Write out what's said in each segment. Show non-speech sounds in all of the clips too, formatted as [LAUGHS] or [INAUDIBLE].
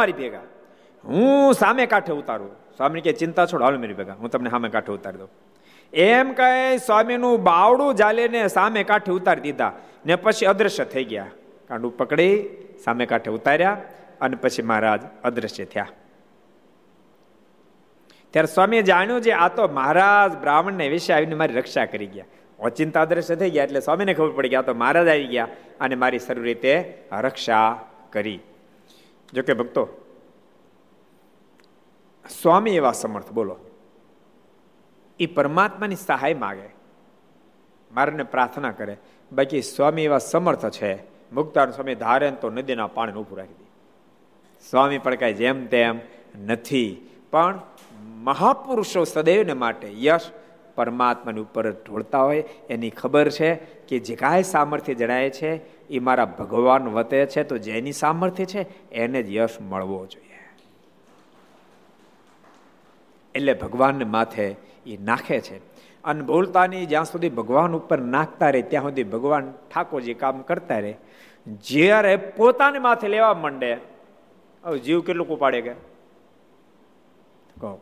મારી ભેગા. હું સામે કાંઠે ઉતારું. સ્વામી કે ચિંતા છોડ, હાલ મારી ભેગા. હું તમને સામે કાંઠે ઉતારી દઉં. એમ કહે, સ્વામીનું બાવડું જાલીને સામે કાંઠે ઉતારી દીધા. ને પછી અદ્રશ્ય થઈ ગયા. કાંડું પકડી, સામે કાંઠે ઉતાર્યા અને પછી મહારાજ અદ્રશ્ય થયા. ત્યારે સ્વામીએ જાણ્યું છે, આ તો મહારાજ બ્રાહ્મણને વિશે આવીને મારી રક્ષા કરી ગયા. અચિંતા અદ્રશ્ય થઈ ગયા, એટલે સ્વામીને ખબર પડી ગયા તો મહારાજ આવી ગયા અને મારી સર્વ રીતે રક્ષા કરી. જોકે ભક્તો, સ્વામી એવા સમર્થ, બોલો. એ પરમાત્માની સહાય માગે. મારને પ્રાર્થના કરે. બાકી સ્વામી એવા સમર્થ છે. મુક્તાન સ્વામી ધારે તો નદીના પાણી ઉભું રાખી દે. સ્વામી પણ કાંઈ જેમ તેમ નથી. પણ મહાપુરુષો સદૈવને માટે યશ પરમાત્માની ઉપર ઢોળતા હોય એની ખબર છે કે જે કાંઈ સામર્થ્ય જણાય છે, એ મારા ભગવાન વતે છે, તો જેની સામર્થ્ય છે, એને જ યશ મળવો જોઈએ. એટલે ભગવાનને માથે એ નાખે છે. અને બોલતાની જ્યાં સુધી ભગવાન ઉપર નાખતા રહે, ત્યાં સુધી ભગવાન ઠાકોરજી કામ કરતા રહે, જ્યારે પોતાને માથે લેવા માંડે જીવ કેટલું ઉપાડે કે? કહો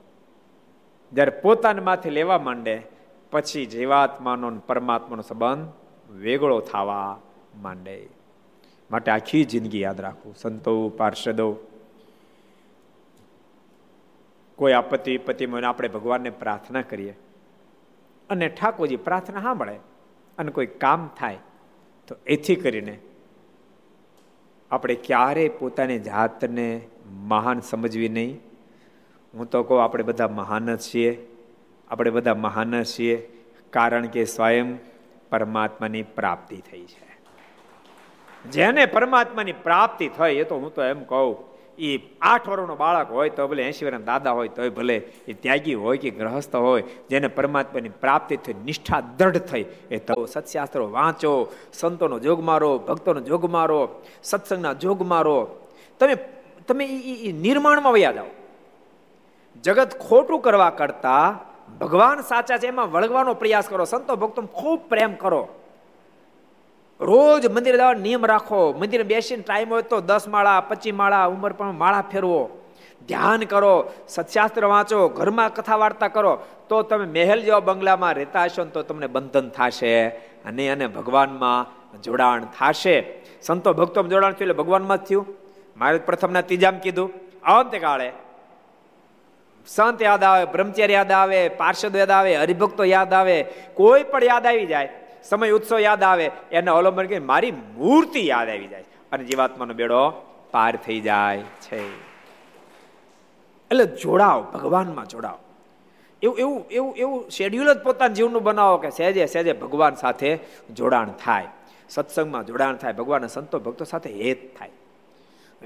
જ્યારે પોતાના માથે લેવા માંડે, પછી જીવાત્માનો પરમાત્માનો સંબંધ વેગળો થવા માંડે. માટે આખી જિંદગી યાદ રાખવું. સંતો, પાર્ષદો, કોઈ આપત્તિ વિપત્તિમાં આપણે ભગવાનને પ્રાર્થના કરીએ અને ઠાકોરજી પ્રાર્થના સાંભળે અને કોઈ કામ થાય, તો એથી કરીને આપણે ક્યારેય પોતાની જાતને મહાન સમજવી નહીં. હું તો કહું, આપણે બધા મહાન છીએ. આપણે બધા મહાન છીએ, કારણ કે સ્વયં પરમાત્માની પ્રાપ્તિ થઈ છે. જેને પરમાત્માની પ્રાપ્તિ થઈ, એ તો હું તો એમ કહું એ આઠ વર્ષનો બાળક હોય તો ભલે એસી વર્ષના દાદા હોય તોય ભલે એ ત્યાગી હોય કે ગ્રહસ્થ હોય, જેને પરમાત્માની પ્રાપ્તિ થઈ, નિષ્ઠા દ્રઢ થઈ, એ તો સત્શાસ્ત્રો વાંચો, સંતોનો જોગ મારો, ભક્તોનો જોગ મારો, સત્સંગના જોગ મારો. તમે તમે એ નિર્માણમાં વયા જાઓ. જગત ખોટું કરવા કરતા ભગવાન સાચા છે એમાં વળગવાનો પ્રયાસ કરો. સંતો ભક્તો ખૂબ પ્રેમ કરો. રોજ મંદિરે જવા નિયમ રાખો. મંદિર બેસીને ટાઈમ હોય તો દસ માળા, પચીસ માળા ઉંમર પણ માળા ફેરવો. ધ્યાન કરો. સત્શાસ્ત્ર વાંચો. ઘરમાં કથા વાર્તા કરો. તો તમે મહેલ જેવા બંગલામાં રહેતા હશો તો તમને બંધન થશે અને અને ભગવાનમાં જોડાણ થશે. સંતો ભક્તો જોડાણ થયું એટલે ભગવાનમાં થયું. મારે પ્રથમના ત્રીજામ કીધું. અંતકાળે સંત યાદ આવે, બ્રહ્મચર્ય યાદ આવે, પાર્ષદ યાદ આવે, હરિભક્તો યાદ આવે, કોઈ પણ યાદ આવી જાય, સમય ઉત્સવ યાદ આવે, એને અવલંબન કરી મારી મૂર્તિ યાદ આવી જાય અને જીવાત્માનો બેડો પાર થઈ જાય છે. એટલે જોડાવ ભગવાનમાં જોડાવ એવું એવું એવું એવું શેડ્યુલ જ પોતાના જીવનનું બનાવો કે સહેજે સહેજે ભગવાન સાથે જોડાણ થાય. સત્સંગમાં જોડાણ થાય, ભગવાનના સંતો, ભક્તો સાથે હેત થાય.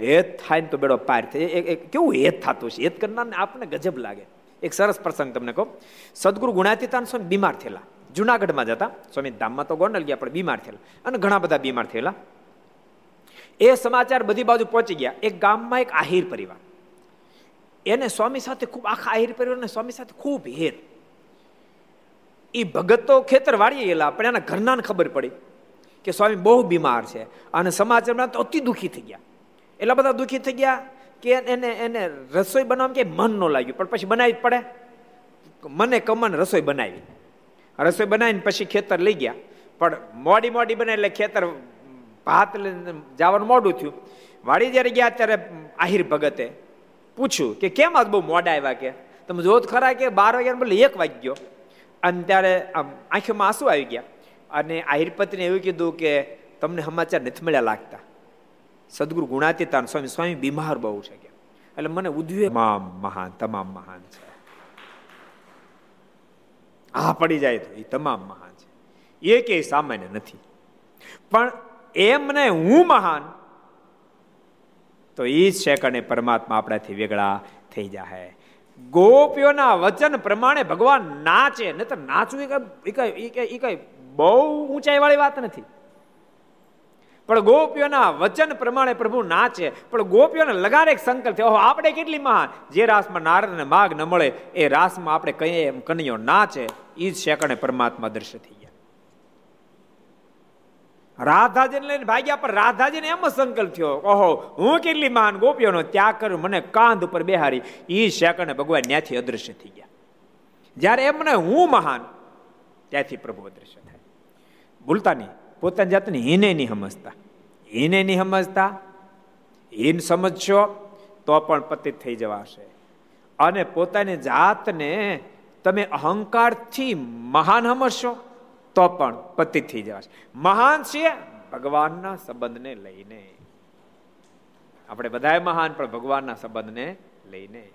હેત થાય ને તો બેડો પાર થાય. એ કેવું હેત થતું છે? હેત કરનારને આપણને ગજબ લાગે. એક સરસ પ્રસંગ તમને કહું. સદગુરુ ગુણાતીતાન સ્વામી બીમાર થયેલા. જુનાગઢમાં જતા. સ્વામી ધામમાં તો ગોંડલ ગયા, પણ બીમાર થયેલા. અને ઘણા બધા બીમાર થયેલા. એ સમાચાર બધી બાજુ પહોંચી ગયા. એક ગામમાં એક આહિર પરિવાર. એને સ્વામી સાથે ખૂબ આખા આહિર પરિવારને સ્વામી સાથે ખૂબ હેત એ ભગત તો ખેતર વાળી ગયેલા, પણ એના ઘરનાને ખબર પડી કે સ્વામી બહુ બીમાર છે. અને સમાચારમાં તો અતિ દુઃખી થઈ ગયા. એટલા બધા દુઃખી થઈ ગયા કે એને એને રસોઈ બનાવવા કે મન ન લાગ્યું. પણ પછી બનાવી જ પડે. મને કમન રસોઈ બનાવી. રસોઈ બનાવીને પછી ખેતર લઈ ગયા. પણ મોડી મોડી બને એટલે ખેતર ભાત લઈને જવાનું મોડું થયું. વાડી જ્યારે ગયા ત્યારે આહિર ભગતે પૂછ્યું કે કેમ આજ બહુ મોડા આવ્યા કે? તમે જોત ખરા કે બાર વાગ્યા બોલે એક વાગ્યો ગયો. અને ત્યારે આમ આંખીમાં આંસુ આવી ગયા. અને આહિર પત્ની એવું કીધું કે તમને સમાચાર નથી મળ્યા લાગતા. સદગુરુ ગુણાતીતાન સ્વામી સ્વામી બીમાર બહુ છે કે એટલે મને ઉદ્વે તમામ મહાન તમામ મહાન છે. આ પડી જાય તો એ તમામ મહાન છે. એ કે સામાન્ય નથી. પણ એમને હું મહાન, તો એ જ સેકન્ડે પરમાત્મા આપણાથી વેગળા થઈ જાય ગોપીઓના વચન પ્રમાણે ભગવાન નાચે નહીં તો નાચવું એ કઈ બહુ ઊંચાઈ વાળી વાત નથી. પણ ગોપીઓના વચન પ્રમાણે પ્રભુ નાચે. પણ ગોપીઓને લગાડે એક સંકલ્પ થયો આપણે કેટલી મહાન. જે રાસમાં નારદને માગ ન મળે, એ રાસમાં આપણે કહીએ એમ કનૈયો નાચે. એ જ શેકણે પરમાત્મા દ્રશ્ય થઈ ગયા. રાધાજીને લઈને ભાગ્યા પણ રાધાજીને એમ સંકલ્પ થયો, ઓહો, હું કેટલી મહાન ગોપીઓનો ત્યાગ કરું, મને કાંધ ઉપર બેહારી એ શેકણે ભગવાન ત્યાંથી અદૃશ્ય થઈ ગયા. જ્યારે એમને હું મહાન, ત્યાંથી પ્રભુ અદૃશ્ય થાય. ભૂલતા નહીં. પોતાની જાતને હિને નહીં સમજતા. હિને નહીં સમજતા, હિન સમજશો તો પણ પતિત થઈ જવાશે. અને પોતાની જાતને તમે અહંકારથી મહાન સમજશો તો પણ પતિત થઈ જવાશે. મહાન છે ભગવાનના સંબંધને લઈને. આપણે બધાએ મહાન, પણ ભગવાનના સંબંધને લઈને.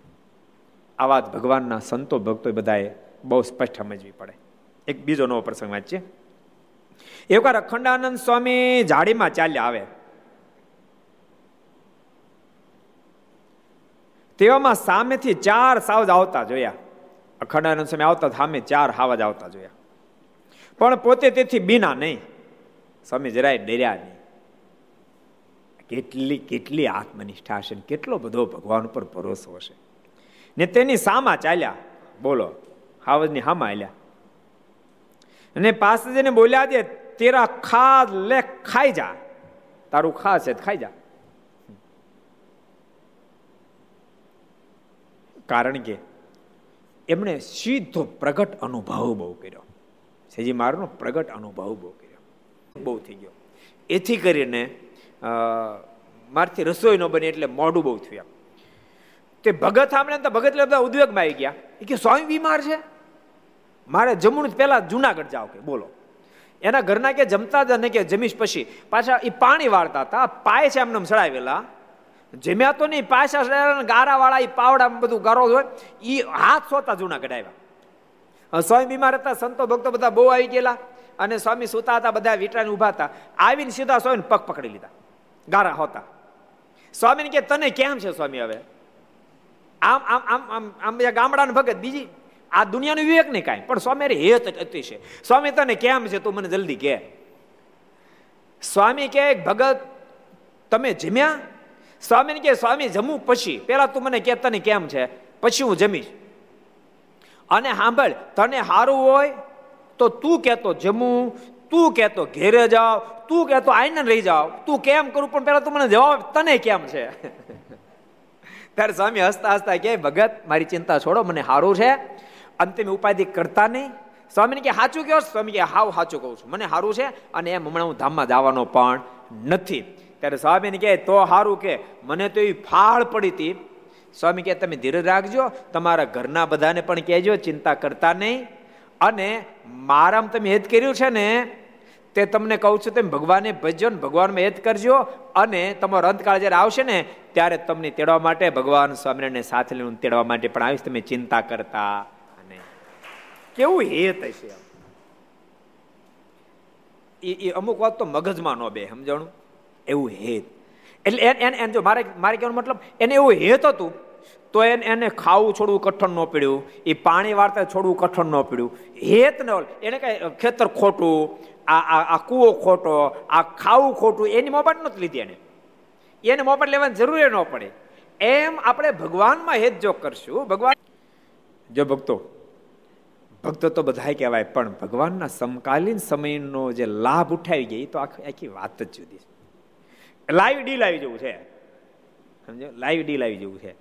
આ વાત ભગવાનના સંતો ભક્તો બધાએ બહુ સ્પષ્ટ સમજવી પડે. એક બીજો નવો પ્રસંગ વાંચીએ. એકવાર અખંડાનંદ સ્વામી જાડીમાં ચાલ્યા આવે. તેવામાં સામેથી ચાર સાવજ આવતા જોયા. અખંડાનંદ સ્વામી આવતા સામે ચાર સાવજ આવતા જોયા. પણ પોતે તેથી બીના નહીં. સ્વામી જરાય ડર્યા નહીં. કેટલી કેટલી આત્મનિષ્ઠા હશે કેટલો બધો ભગવાન ઉપર ભરોસો હશે. ને તેની સામા ચાલ્યા. બોલો હાવજની હામા આલ્યા અને પાસે જઈને બોલ્યા દે, તેરા ખા લે, ખાઈ જા. તારું ખા છે, ખાઈ જા. કારણ કે એમણે સીધો પ્રગટ અનુભવ બહુ કર્યો. સેજી મારનો પ્રગટ અનુભવ બહુ કર્યો. બહુ થઈ ગયો. એથી કરીને મારથી રસોઈ ન બની એટલે મોઢું બહુ થયું તે ભગત સાંભળે તો ભગત બધા ઉદ્વેગમાં આવી ગયા. કે, સ્વામી, બીમાર છે? મારે જમણું પહેલાં જુનાગઢ જાઓ કે, બોલો. એના ઘરના કે જમતા જ ને કે જમીશ પછી પાછા એ પાણી વાળતા હતા, પાય છે એમને સડાવેલા. જમ્યા તો નહીં, પાછા ગારા વાળા એ પાવડા બધું ગારો હોય એ હાથ સોતા જુનાગઢ આવ્યા. સ્વામી બીમાર હતા, સંતો ભક્તો બધા બહુ આવી ગયેલા અને સ્વામી સુતા હતા, બધા વીટરાને ઊભા હતા. આવીને સીધા સ્વામીને પગ પકડી લીધા, ગારા હોતા. સ્વામીને કે, તને કેમ છે સ્વામી હવે? આમ આમ આમ આમ આમ ગામડાના ભગત, બીજી આ દુનિયાનું વિવેક નહીં કાંઈ. પણ સ્વામી અરે હેત અતિશય સ્વામી તને કેમ છે તું મને જલ્દી કે. સ્વામી કે ભગત, તમે જમ્યા? સ્વામીને કે સ્વામી, જમું પછી. પેલા તું મને કે, તને કેમ છે? પછી હું જમીશ. અને સાંભળ, તને સારું હોય તો તું કહેતો જમું, તું કહેતો ઘેરે જાવ તું કહેતો આઈને રહી જાવ તું કેમ કરું? પણ પેલા તું મને જવાબ તને કેમ છે? [LAUGHS] ત્યારે સ્વામી હસતા હસતા કે ભગત, મારી ચિંતા છોડો, મને સારું છે. અંતિમ ઉપાધિ કરતા નહીં. સ્વામીને કે સાચું કહો? સ્વામી કે હાવ સાચું કહું છું. મને સારું છે અને એમ હમણાં હું ધામમાં જવાનો પણ નથી. ત્યારે સ્વામીને કહે, તો સારું કે, મને તો એ ફાળ પડી હતી. સ્વામી કે તમે ધીરજ રાખજો. તમારા ઘરના બધાને પણ કહેજો, ચિંતા કરતા નહીં. અને મારામ તમે હેત કર્યું છે ને, તે તમને કહું છું, તેમ ભગવાને ભજજો ને ભગવાનમાં હેત કરજો. અને તમારો અંતકાળ જ્યારે આવશે ને, ત્યારે તમને તેડવા માટે ભગવાન સ્વામિનારાયણને સાથે લઈને તેડવા માટે પણ આવીશ. તમે ચિંતા કરતા કેવું હેત હશે એ અમુક વાત તો મગજમાં ન બે સમજાણું? એવું હેત. એટલે એને એને જો મારે મારે કહેવાનો મતલબ એને એવું હેત હતું તો એને એને ખાવું છોડવું કઠણ ન પડ્યું એ પાણી વાર્તા છોડવું કઠણ ન પડ્યું. હેત ન એને કઈ ખેતર ખોટું આ આ કૂવો ખોટો આ ખાવું ખોટું એની મોબાઈલ નથી લીધી એને. એને મોબાઈલ લેવાની જરૂર ન પડે. એમ આપણે ભગવાનમાં હેત જો કરશું. ભગવાન જો ભક્તો ભક્તો તો બધા કહેવાય, પણ ભગવાનના સમકાલીન સમયનો જે લાભ ઉઠાવી ગયા, એ તો આખી આખી વાત જ જુદી છે. લાઈવ ડીલ આવી જવું છે. સમજો? લાઈવ ડીલ આવી જવું છે.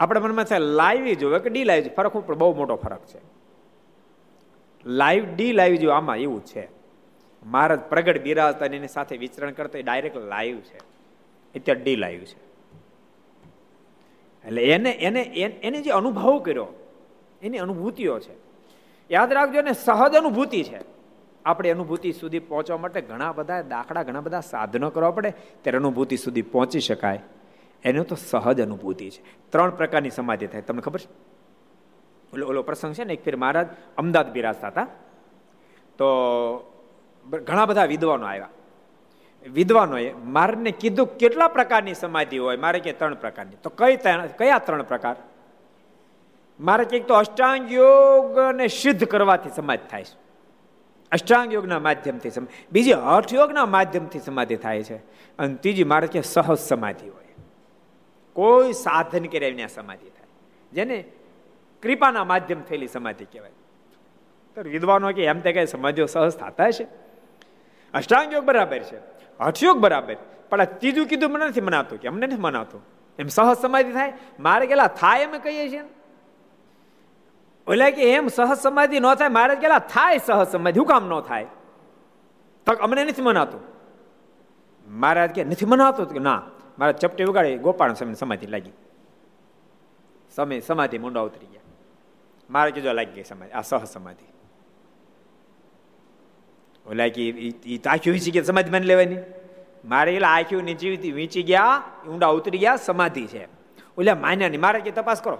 આપણા મનમાં થાય લાઈવ જોવે કે ડીલ આવી ફરક ઉપર બહુ મોટો ફરક છે. લાઈવ ડીલ આવી જોઈએ આમાં એવું છે. મહારાજ પ્રગટ બિરાજતા એની સાથે વિચરણ કરતા ડાયરેક્ટ લાઈવ છે. અત્યારે ડીલ આવ્યું છે. એટલે એને એને એને જે અનુભવ કર્યો, એની અનુભૂતિઓ છે. યાદ રાખજો ને સહજ અનુભૂતિ છે. આપણે અનુભૂતિ સુધી પહોંચવા માટે ઘણા બધા દાખલા, ઘણા બધા સાધનો કરવા પડે, ત્યારે અનુભૂતિ સુધી પહોંચી શકાય. એનું તો સહજ અનુભૂતિ છે. ત્રણ પ્રકારની સમાધિ થાય. તમને ખબર છે? ઓલો ઓલો પ્રસંગ છે ને, એક ફેર મહારાજ અમદાવાદ બિરાજતા હતા. તો ઘણા બધા વિદ્વાનો આવ્યા. વિદ્વાનોએ મારને કીધું કેટલા પ્રકારની સમાધિ હોય? મારે કે ત્રણ પ્રકારની. તો કઈ કયા ત્રણ પ્રકાર? મારે કંઈક તો અષ્ટાંગ યોગ ને સિદ્ધ કરવાથી સમાધિ થાય છે. અષ્ટાંગ યોગના માધ્યમથી બીજી હઠ યોગના માધ્યમથી સમાધિ થાય છે. અને ત્રીજી મારે કે સહજ સમાધિ હોય. કોઈ સાધન કર્યા વિના સમાધિ થાય. જેને કૃપાના માધ્યમ થયેલી સમાધિ કહેવાય. તો વિદ્વાનો કે એમ તે કઈ સમાધિઓ સહજ થતા છે અષ્ટાંગ યોગ બરાબર છે. હઠયોગ બરાબર. પણ આ ત્રીજું કીધું મને નથી મનાતું કે અમને નથી મનાતું. એમ સહજ સમાધિ થાય. મારે કેલા થાય અમે કહીએ છીએ. ઓલા કે, એમ સહજ સમાધિ ન થાય. મારે કેલા થાય સહજ સમાધિ હું કામ ન થાય? તો અમને નથી મનાતું. મહારાજ કે, નથી મનાતું? કે, ના. મારા ચપટી ઉગાડી ગોપાલ સમય સમાધિ લાગી. સમય સમાધિ મુંડા ઉતરી ગયા. મારે કીધું લાગી ગઈ સમાધિ, આ સહ સમાધિ ઓલા કે એ આખી વીંચી ગયા સમાધિ માની લેવાની? મારે એટલે આખી નીચી વીંચી ગયા, ઊંડા ઉતરી ગયા, સમાધિ છે. ઓલા માન્યા નહીં. મારે કે તપાસ કરો.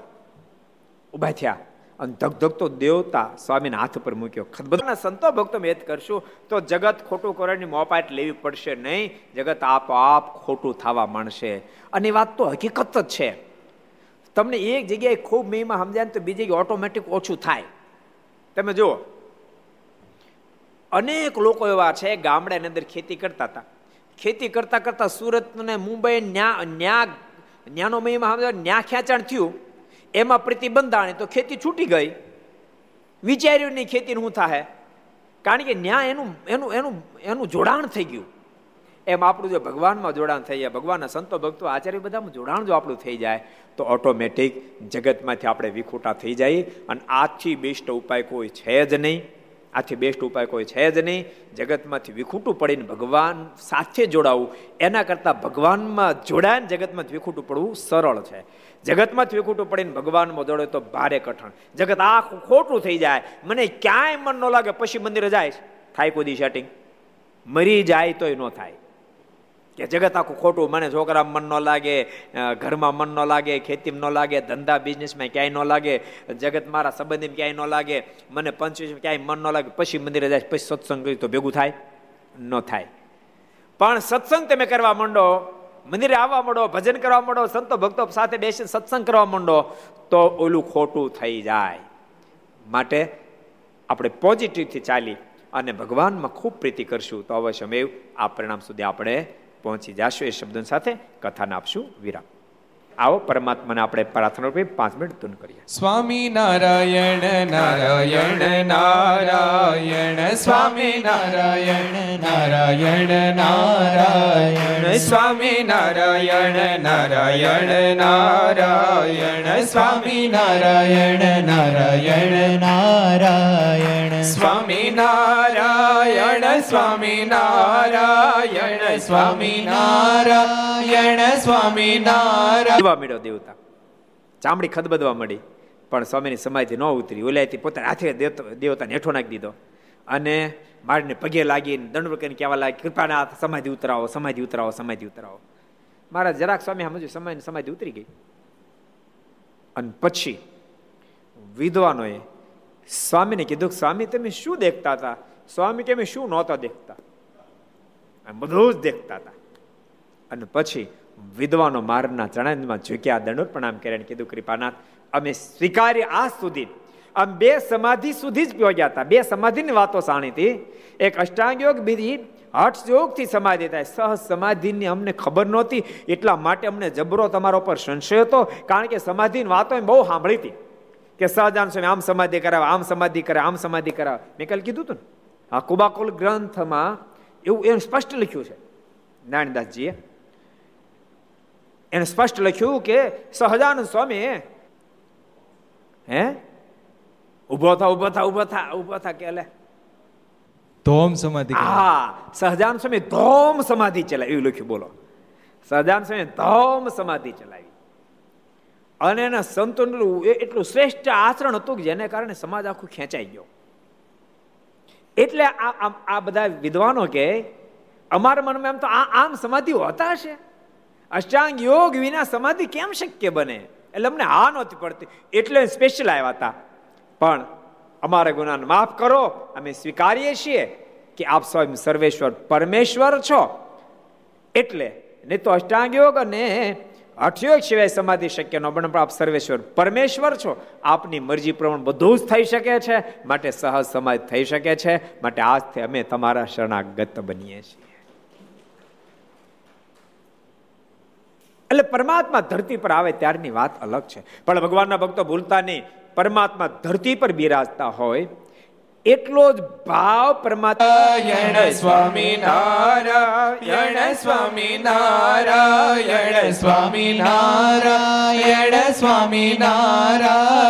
ઊભા થયા. અને ધગધગતો દેવતા સ્વામીના હાથ પર મૂક્યો. બધા સંતો ભક્તો મેદ કરશું, તો જગત ખોટું કરવાની મોપાટ લેવી પડશે નહીં. જગત આપોઆપ ખોટું થવા માંડશે. અને વાત તો હકીકત જ છે. તમને એક જગ્યાએ ખૂબ મહિમા સમજાય તો બીજી ઓટોમેટિક ઓછું થાય. તમે જુઓ. અનેક લોકો એવા છે ગામડાની અંદર ખેતી કરતા હતા. ખેતી કરતા કરતા સુરત ને મુંબઈ ન્યા ન્યા, ન્યાનો મહિમા સમજાય ન્યા ખેંચાણ થયું. એમાં પ્રતિબંધ આણે તો ખેતી છૂટી ગઈ. વિચાર્યું નહીં ખેતી શું થાય કારણ કે ન્યા એનું એનું એનું એનું જોડાણ થઈ ગયું. એમ આપણું જો ભગવાનમાં જોડાણ થઈ જાય, ભગવાનના સંતો, ભક્તો, આચાર્ય બધામાં જોડાણ જો આપણું થઈ જાય, તો ઓટોમેટિક જગતમાંથી આપણે વિખોટા થઈ જાય અને આથી બેસ્ટ ઉપાય કોઈ છે જ નહીં. આથી બેસ્ટ ઉપાય કોઈ છે જ નહીં. જગતમાંથી વિખૂટું પડીને ભગવાન સાથે જોડાવું, એના કરતાં ભગવાનમાં જોડાઈને જગતમાં વિખૂટું પડવું સરળ છે. જગતમાંથી વિખૂટું પડીને ભગવાનમાં જોડે તો ભારે કઠણ. જગત આખું ખોટું થઈ જાય. મને ક્યાંય મન ન લાગે, પછી મંદિરે જાય થાય કોઈ સેટિંગ મરી જાય તોય ન થાય. કે જગત આખું ખોટું, મને છોકરા મન ન લાગે ઘરમાં મન ન લાગે, ખેતીમાં ન લાગે, ધંધા, બિઝનેસમાં ક્યાંય ન લાગે, જગત મારા સંબંધીમાં ક્યાંય ન લાગે, મને પંચવીસ ક્યાંય મન ન લાગે, પછી મંદિરે જાય, પછી સત્સંગ કરી તો ભેગું થાય? ન થાય. પણ સત્સંગ તમે કરવા માંડો, મંદિરે આવવા માંડો, ભજન કરવા માંડો, સંતો ભક્તો સાથે બેસીને સત્સંગ કરવા માંડો, તો ઓલું ખોટું થઈ જાય. માટે આપણે પોઝિટિવથી ચાલી અને ભગવાનમાં ખૂબ પ્રીતિ કરશું. તો અવશ્ય આ પરિણામ સુધી આપણે પહોંચી જશો એ શબ્દો સાથે કથાને આપશું વિરામ. આવો પરમાત્માને આપણે પ્રાર્થના રૂપે પાંચ મિનિટ ધૂન કરીએ. સ્વામી નારાયણ નારાયણ નારાયણ, સ્વામી નારાયણ નારાયણ નારાયણ, સ્વામી નારાયણ નારાયણ નારાયણ, સ્વામી નારાયણ નારાયણ નારાયણ, સ્વામી નારાયણ સ્વામી નારાયણ સ્વામી નારાયણ સ્વામી નારાયણ દેવા મળ્યો દેવતા. ચામડી ખદબદવા મળી, પણ સ્વામીની સમાધિ ન ઉતરી. ઓલાયથી પોતાના હાથે દેવતાને હેઠો નાખી દીધો. અને મારને પગે લાગીને દંડ કરીને કહેવા લાગી, કૃપાનાથ, સમાધિ ઉતરાવો સમાધિ ઉતરાવો સમાધિ ઉતરાવો. મારા જરાક સ્વામી સમજ્યું સમાધિ સમાધિ ઉતરી ગઈ. અને પછી વિદ્વાનોએ સ્વામીને કીધું, સ્વામી, તમે શું દેખતા હતા? સ્વામી કે શું નહોતા દેખતા? બધું જ દેખતા હતા. અને પછી વિદ્વાનો મારના ચરણમાં ઝૂક્યા દંડોત પ્રણામ કર્યા કીધું, કૃપાનાથ, અમે સ્વીકારી આ સુધી, આમ બે સમાધિ સુધી જ પહોંચ્યા હતા. બે સમાધિની વાતો સાણી હતી. એક અષ્ટાંગ યોગ બીજી હઠ યોગથી સમાધિ થાય. સહ સમાધિની અમને ખબર નહોતી. એટલા માટે અમને જબરો તમારા ઉપર સંશય હતો, કારણ કે સમાધિની વાતો બહુ સાંભળી હતી. કે સહજાન સ્વામી, આમ સમાધિ કરાવે, આમ સમાધિ કરે આમ સમાધિ કરાવે. મેં કાલે કીધું હતું ને, આ કુબાકુલ ગ્રંથમાં એવું એમ સ્પષ્ટ લખ્યું છે. નારાયણદાસજીએ એને સ્પષ્ટ લખ્યું કે સહજાનંદ સ્વામી હે? ઊભો થા ઊભો થા ઊભો થા ઊભો થા કે લે. ધોમ સમાધિ હા સહજાન સ્વામી ધોમ સમાધિ ચલાવી એવું લખ્યું બોલો. સહજાન સ્વામી ધોમ સમાધિ ચલાવી. અને એના સંતોનું એટલું શ્રેષ્ઠ આચરણ હતું કે જેને કારણે સમાજ આખું ખેંચાઈ ગયો. એટલે આ આ બધા વિદ્વાનો કે અમારા મનમાં એમ તો આ આમ સમાધિઓ હતા હશે. અષ્ટાંગ યોગ વિના સમાધિ કેમ શક્ય બને? એટલે અમને હા નહોતી પડતી. એટલે સ્પેશિયલ આવ્યા હતા. પણ અમારા ગુનાને માફ કરો. અમે સ્વીકારીએ છીએ કે આપ સ્વયં સર્વેશ્વર પરમેશ્વર છો. એટલે નહીં તો અષ્ટાંગ યોગ અને અઠયોગ સિવાય સમાધિ શક્ય ન પણ આપ સર્વેશ્વર પરમેશ્વર છો. આપની મરજી પ્રમાણે બધું જ થઈ શકે છે. માટે સહજ સમાધિ થઈ શકે છે. માટે આજથી અમે તમારા શરણાગત બનીએ છીએ. એટલે પરમાત્મા ધરતી પર આવે ત્યારની વાત અલગ છે. પણ ભગવાનના ભક્તો ભૂલતા નહીં. પરમાત્મા ધરતી પર બિરાજતા હોય, એટલો જ ભાવ પરમાત્મા સ્વામી, નારાયણ સ્વામી નારાયણ સ્વામી નારાયણ સ્વામી, નારાયણ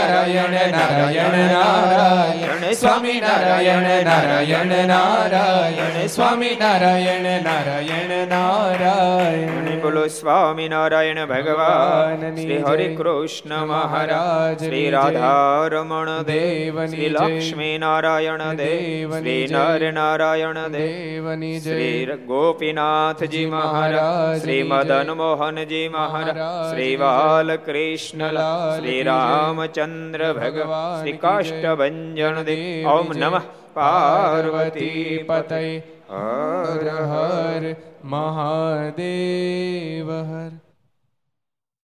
નારાયણ નારાયણ નારાયણ. સ્વામી નારાયણ નારાયણ નારાયણ. સ્વામી નારાયણ નારાયણ નારાયણ. બોલો સ્વામી નારાયણ ભગવાન શ્રી હરે કૃષ્ણ મહારાજ શ્રી રાધારમણ દેવ શ્રી લક્ષ્મી નારાયણ દેવ શ્રી નર નારાયણ દેવની શ્રી ગોપીનાથજી મહારાજ શ્રી મદન મોહનજી મહારાજ શ્રી બાલકૃષ્ણ શ્રી રામચંદ્ર ભગવાન શ્રી કાષ્ટભન દેવ ઓમ નમઃ પાર્વતી પતય હર હર મહાદેવ હર